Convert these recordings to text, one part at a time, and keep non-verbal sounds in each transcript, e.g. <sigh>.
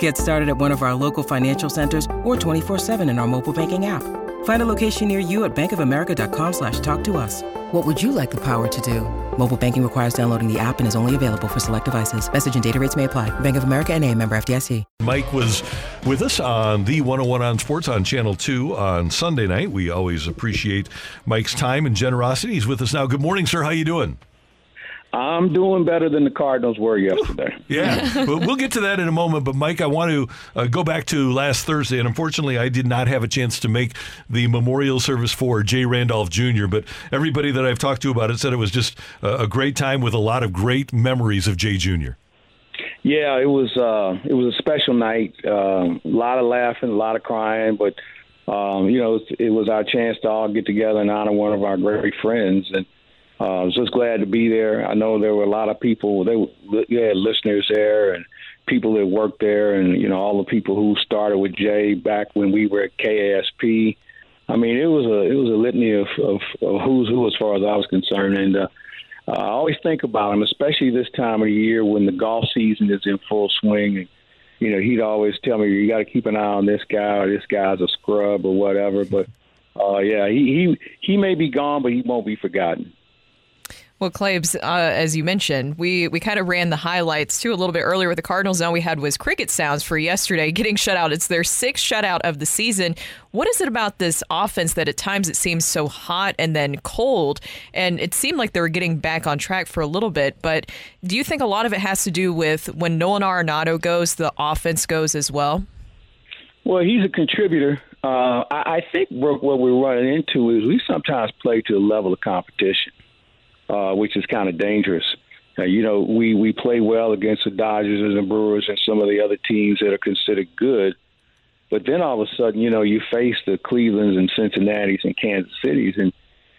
Get started at one of our local financial centers or 24-7 in our mobile banking app. Find a location near you at bankofamerica.com slash talk to us. What would you like the power to do? Mobile banking requires downloading the app and is only available for select devices. Message and data rates may apply. Bank of America and a member FDIC. Mike was with us on the 101 on Sports on Channel 2 on Sunday night. We always appreciate Mike's time and generosity. He's with us now. Good morning, sir. How you doing? I'm doing better than the Cardinals were yesterday. <laughs> Yeah, but we'll get to that in a moment. But Mike, I want to uh, go back to last Thursday, and unfortunately, I did not have a chance to make the memorial service for Jay Randolph Jr. But everybody that I've talked to about it said it was just a, great time with a lot of great memories of Jay Jr. Yeah, it was. Uh, it was a special night. Uh, a lot of laughing, a lot of crying, but um, you know, it, it was our chance to all get together and honor one of our great friends and uh, just glad to be there. I know there were a lot of people. They, had listeners there and people that worked there, and you know all the people who started with Jay back when we were at KASP. I mean, it was a it was a litany of, of, of who's who as far as I was concerned, and uh, I always think about him, especially this time of the year when the golf season is in full swing. And, you know, he'd always tell me you got to keep an eye on this guy or this guy's a scrub or whatever. But uh, yeah, he he he may be gone, but he won't be forgotten. Well, Claibs, uh, as you mentioned, we, we kind of ran the highlights too a little bit earlier with the Cardinals. Now we had was cricket sounds for yesterday <laughs> getting shut out. It's their sixth shutout of the season. What is it about this offense that at times it seems so hot and then cold? And it seemed like they were getting back on track for a little bit. But do you think a lot of it has to do with when Nolan Arenado goes, the offense goes as well? Well, he's a contributor. Uh, I, I think what we're running into is we sometimes play to a level of competition uh, which is kind of dangerous. Uh, you know, we we play well against the Dodgers and Brewers and some of the other teams that are considered good, but then all of a sudden, you know, you face the Clevelands and Cincinnati's and Kansas Cities, and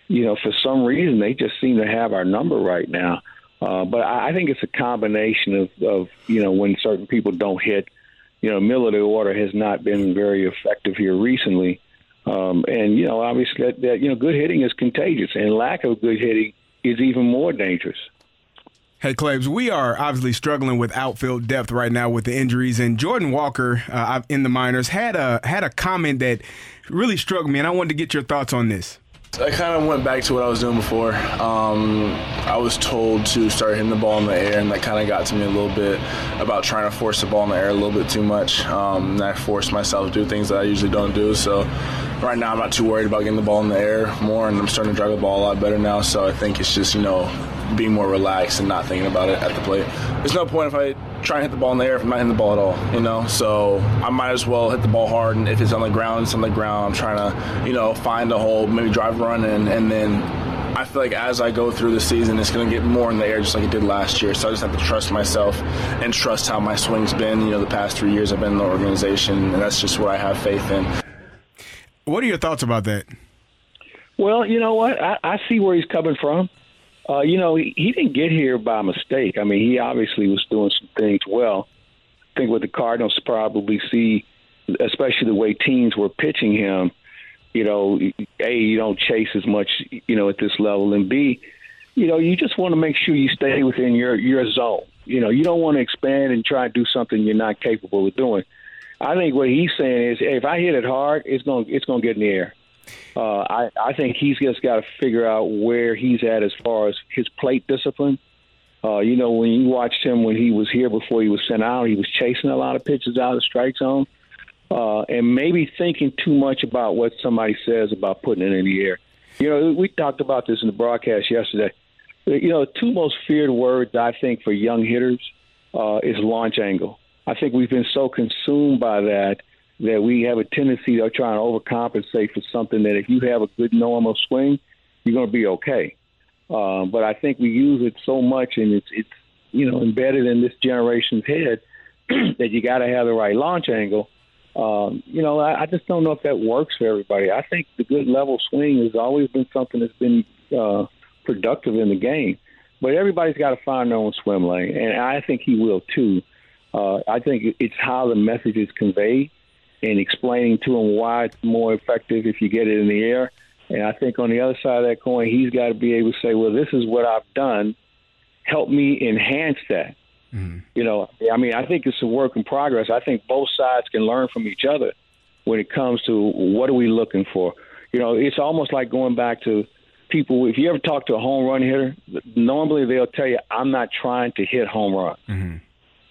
you know, for some reason, they just seem to have our number right now. Uh, but I, I think it's a combination of, of you know when certain people don't hit. You know, middle of the order has not been very effective here recently, um, and you know, obviously that, that you know good hitting is contagious, and lack of good hitting is even more dangerous. Hey, Claibs, we are obviously struggling with outfield depth right now with the injuries, and Jordan Walker uh, in the minors had a had a comment that really struck me, and I wanted to get your thoughts on this. I kind of went back to what I was doing before. Um, I was told to start hitting the ball in the air, and that kind of got to me a little bit about trying to force the ball in the air a little bit too much. Um, and I forced myself to do things that I usually don't do. So right now, I'm not too worried about getting the ball in the air more, and I'm starting to drive the ball a lot better now. So I think it's just you know being more relaxed and not thinking about it at the plate. There's no point if I try and hit the ball in the air if I'm not hitting the ball at all, you know. So I might as well hit the ball hard, and if it's on the ground, it's on the ground. I'm trying to, you know, find a hole, maybe drive run in, and then I feel like as I go through the season, it's going to get more in the air just like it did last year. So I just have to trust myself and trust how my swing's been. You know, the past three years I've been in the organization, and that's just what I have faith in. What are your thoughts about that? Well, you know what? I, I see where he's coming from. Uh, you know, he, he didn't get here by mistake. I mean, he obviously was doing some things well. I think what the Cardinals probably see, especially the way teams were pitching him, you know, A, you don't chase as much, you know, at this level, and B, you know, you just want to make sure you stay within your, your zone. You know, you don't want to expand and try to do something you're not capable of doing. I think what he's saying is, hey, if I hit it hard, it's going to it's going to get in the air. Uh, I, I think he's just got to figure out where he's at as far as his plate discipline. Uh, you know, when you watched him when he was here before he was sent out, he was chasing a lot of pitches out of the strike zone, uh, and maybe thinking too much about what somebody says about putting it in the air. You know, we talked about this in the broadcast yesterday. You know, two most feared words I think for young hitters uh, is launch angle. I think we've been so consumed by that that we have a tendency to try and overcompensate for something that if you have a good normal swing, you're going to be okay. Uh, but I think we use it so much, and it's it's you know embedded in this generation's head <clears throat> that you got to have the right launch angle. Um, you know, I, I just don't know if that works for everybody. I think the good level swing has always been something that's been uh, productive in the game. But everybody's got to find their own swim lane, and I think he will too. Uh, I think it's how the message is conveyed and explaining to him why it's more effective if you get it in the air. And I think on the other side of that coin, he's got to be able to say, well, this is what I've done. Help me enhance that. Mm-hmm. You know, I mean, I think it's a work in progress. I think both sides can learn from each other when it comes to what are we looking for. You know, it's almost like going back to people. If you ever talk to a home run hitter, normally they'll tell you, "I'm not trying to hit home run." Mm-hmm.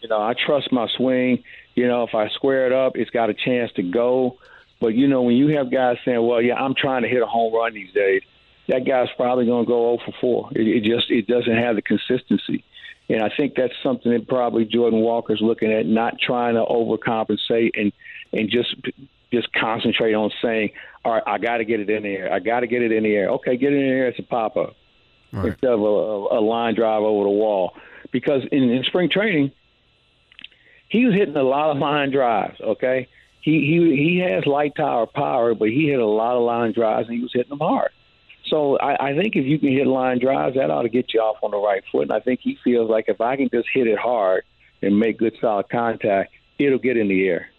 You know, I trust my swing. You know, if I square it up, it's got a chance to go. But you know, when you have guys saying, "Well, yeah, I'm trying to hit a home run these days," that guy's probably going to go 0 for 4. It, it just it doesn't have the consistency. And I think that's something that probably Jordan Walker's looking at, not trying to overcompensate and and just just concentrate on saying, all right, I got to get it in the air. I got to get it in the air. Okay, get it in the air. It's a pop up right. instead of a, a, line drive over the wall. Because in, in spring training, he was hitting a lot of line drives. Okay, he he he has light tower power, but he hit a lot of line drives and he was hitting them hard. So I, I think if you can hit line drives, that ought to get you off on the right foot. And I think he feels like if I can just hit it hard and make good solid contact, it'll get in the air.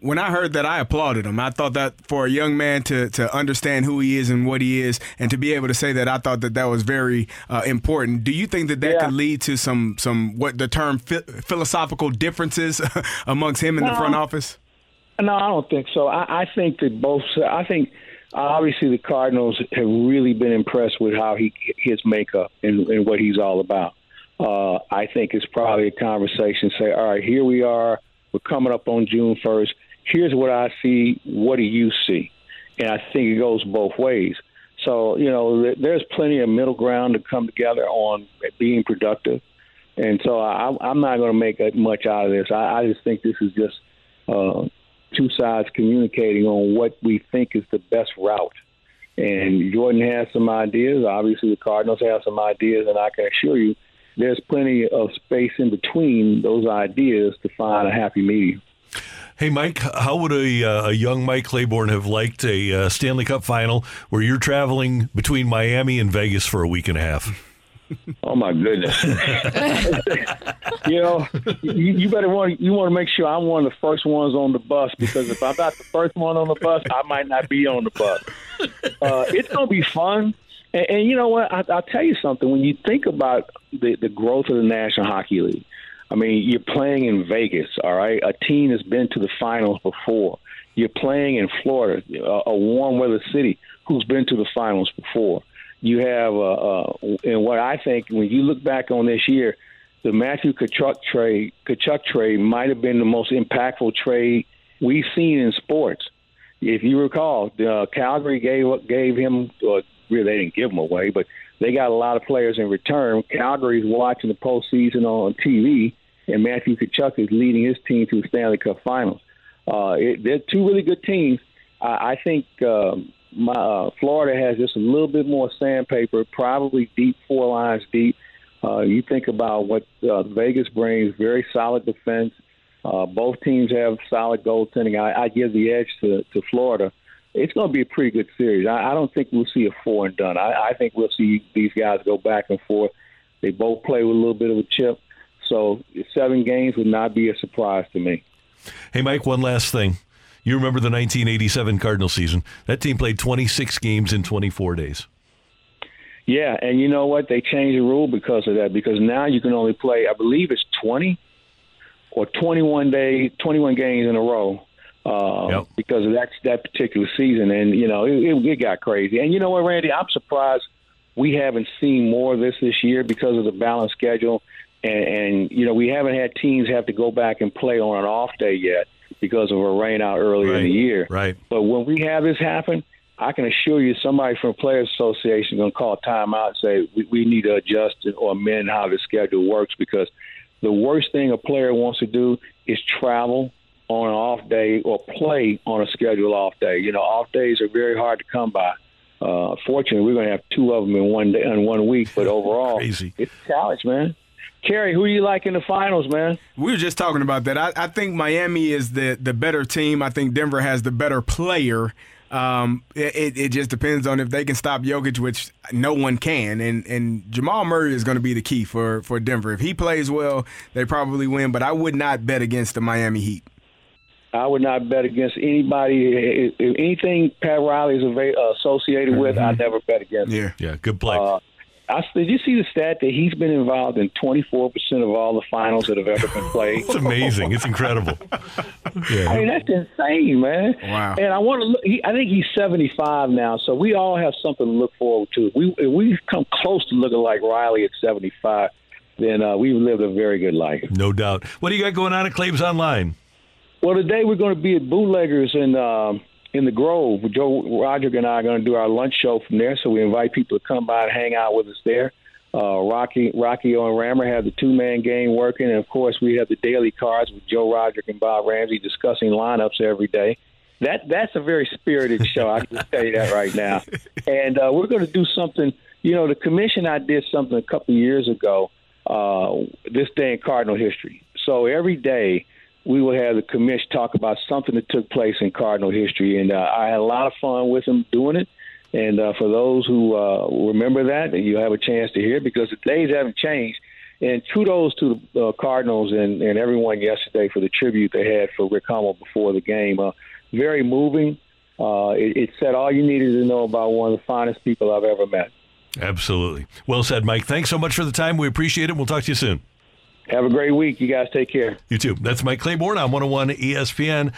When I heard that, I applauded him. I thought that for a young man to, to understand who he is and what he is, and to be able to say that, I thought that that was very uh, important. Do you think that that yeah. could lead to some some what the term philosophical differences <laughs> amongst him and no, the front office? No, I don't think so. I, I think that both. I think obviously the Cardinals have really been impressed with how he his makeup and, and what he's all about. Uh, I think it's probably a conversation. Say, all right, here we are. We're coming up on June first. Here's what I see. What do you see? And I think it goes both ways. So you know, there's plenty of middle ground to come together on being productive. And so I, I'm not going to make much out of this. I, I just think this is just uh, two sides communicating on what we think is the best route. And Jordan has some ideas. Obviously, the Cardinals have some ideas, and I can assure you there's plenty of space in between those ideas to find a happy medium. Hey, Mike, how would a, uh, a young Mike Claiborne have liked a uh, Stanley Cup final where you're traveling between Miami and Vegas for a week and a half? Oh my goodness! <laughs> you know, you, you, better want you want to make sure I'm one of the first ones on the bus because if I'm not the first one on the bus, I might not be on the bus. Uh, it's gonna be fun, and, and you know what? I, I'll tell you something. When you think about the the growth of the National Hockey League, I mean, you're playing in Vegas, all right? A team has been to the finals before. You're playing in Florida, a, a warm weather city, who's been to the finals before you have, uh, uh, and what I think when you look back on this year, the Matthew Tkachuk trade, Tkachuk trade might have been the most impactful trade we've seen in sports. If you recall, uh, Calgary gave gave him, or really they didn't give him away, but they got a lot of players in return. Calgary's watching the postseason on TV, and Matthew Tkachuk is leading his team to the Stanley Cup Finals. Uh, it, they're two really good teams. I, I think um, my uh, Florida has just a little bit more sandpaper, probably deep four lines deep. Uh, you think about what uh, Vegas brings, very solid defense. Uh, both teams have solid goaltending. I, I give the edge to, to Florida. It's going to be a pretty good series. I, I don't think we'll see a four and done. I, I think we'll see these guys go back and forth. They both play with a little bit of a chip. So seven games would not be a surprise to me. Hey, Mike, one last thing. You remember the 1987 Cardinal season? That team played 26 games in 24 days. Yeah, and you know what? They changed the rule because of that. Because now you can only play, I believe it's 20 or 21 days, 21 games in a row. Uh, yep. Because of that that particular season, and you know it, it, it got crazy. And you know what, Randy? I'm surprised we haven't seen more of this this year because of the balanced schedule, and, and you know we haven't had teams have to go back and play on an off day yet because of a rain out earlier right. in the year. Right. But when we have this happen, I can assure you somebody from Players Association is going to call a timeout and say we, we need to adjust or amend how the schedule works because the worst thing a player wants to do is travel on an off day or play on a scheduled off day. You know, off days are very hard to come by. Uh, fortunately, we're going to have two of them in one day in one week, but <laughs> overall, it's a challenge, man. Kerry, who do you like in the finals, man? We were just talking about that. I, I think Miami is the the better team. I think Denver has the better player. Um, it, it just depends on if they can stop Jokic, which no one can. And and Jamal Murray is going to be the key for for Denver. If he plays well, they probably win. But I would not bet against the Miami Heat. I would not bet against anybody. If anything Pat Riley is associated with, mm-hmm. I never bet against. Yeah, yeah, good play. Uh, I, did you see the stat that he's been involved in 24% of all the finals that have ever been played? it's amazing. It's incredible. Yeah. <laughs> I mean, that's insane, man. Wow. And I want to look, he, I think he's 75 now, so we all have something to look forward to. We, if we come close to looking like Riley at 75, then uh, we've lived a very good life. No doubt. What do you got going on at Claibs Online? Well, today we're going to be at Bootleggers in um, in the Grove. Joe Roderick and I are going to do our lunch show from there, so we invite people to come by and hang out with us there. Uh, Rocky, Rocky and Rammer have the two man game working, and of course we have the daily cards with Joe Roderick and Bob Ramsey discussing lineups every day. That that's a very spirited show. I can tell you that right now. <laughs> And uh, we're going to do something. You know, the commission I did something a couple years ago. Uh, this day in Cardinal history. So every day we will have the commission talk about something that took place in Cardinal history, and uh, I had a lot of fun with them doing it. And uh, for those who uh, remember that, you have a chance to hear because the days haven't changed. And kudos to the uh, Cardinals and, and everyone yesterday for the tribute they had for Rick Hummel before the game. Uh, very moving. Uh, it, it said all you needed to know about one of the finest people I've ever met. Absolutely. Well said, Mike. Thanks so much for the time. We appreciate it. We'll talk to you soon. Have a great week. You guys take care. You too. That's Mike Claiborne on 101 ESPN.